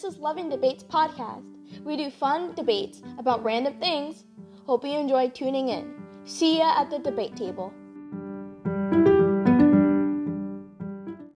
This is Loving Debates podcast. We do fun debates about random things. Hope you enjoy tuning in. See ya at the debate table.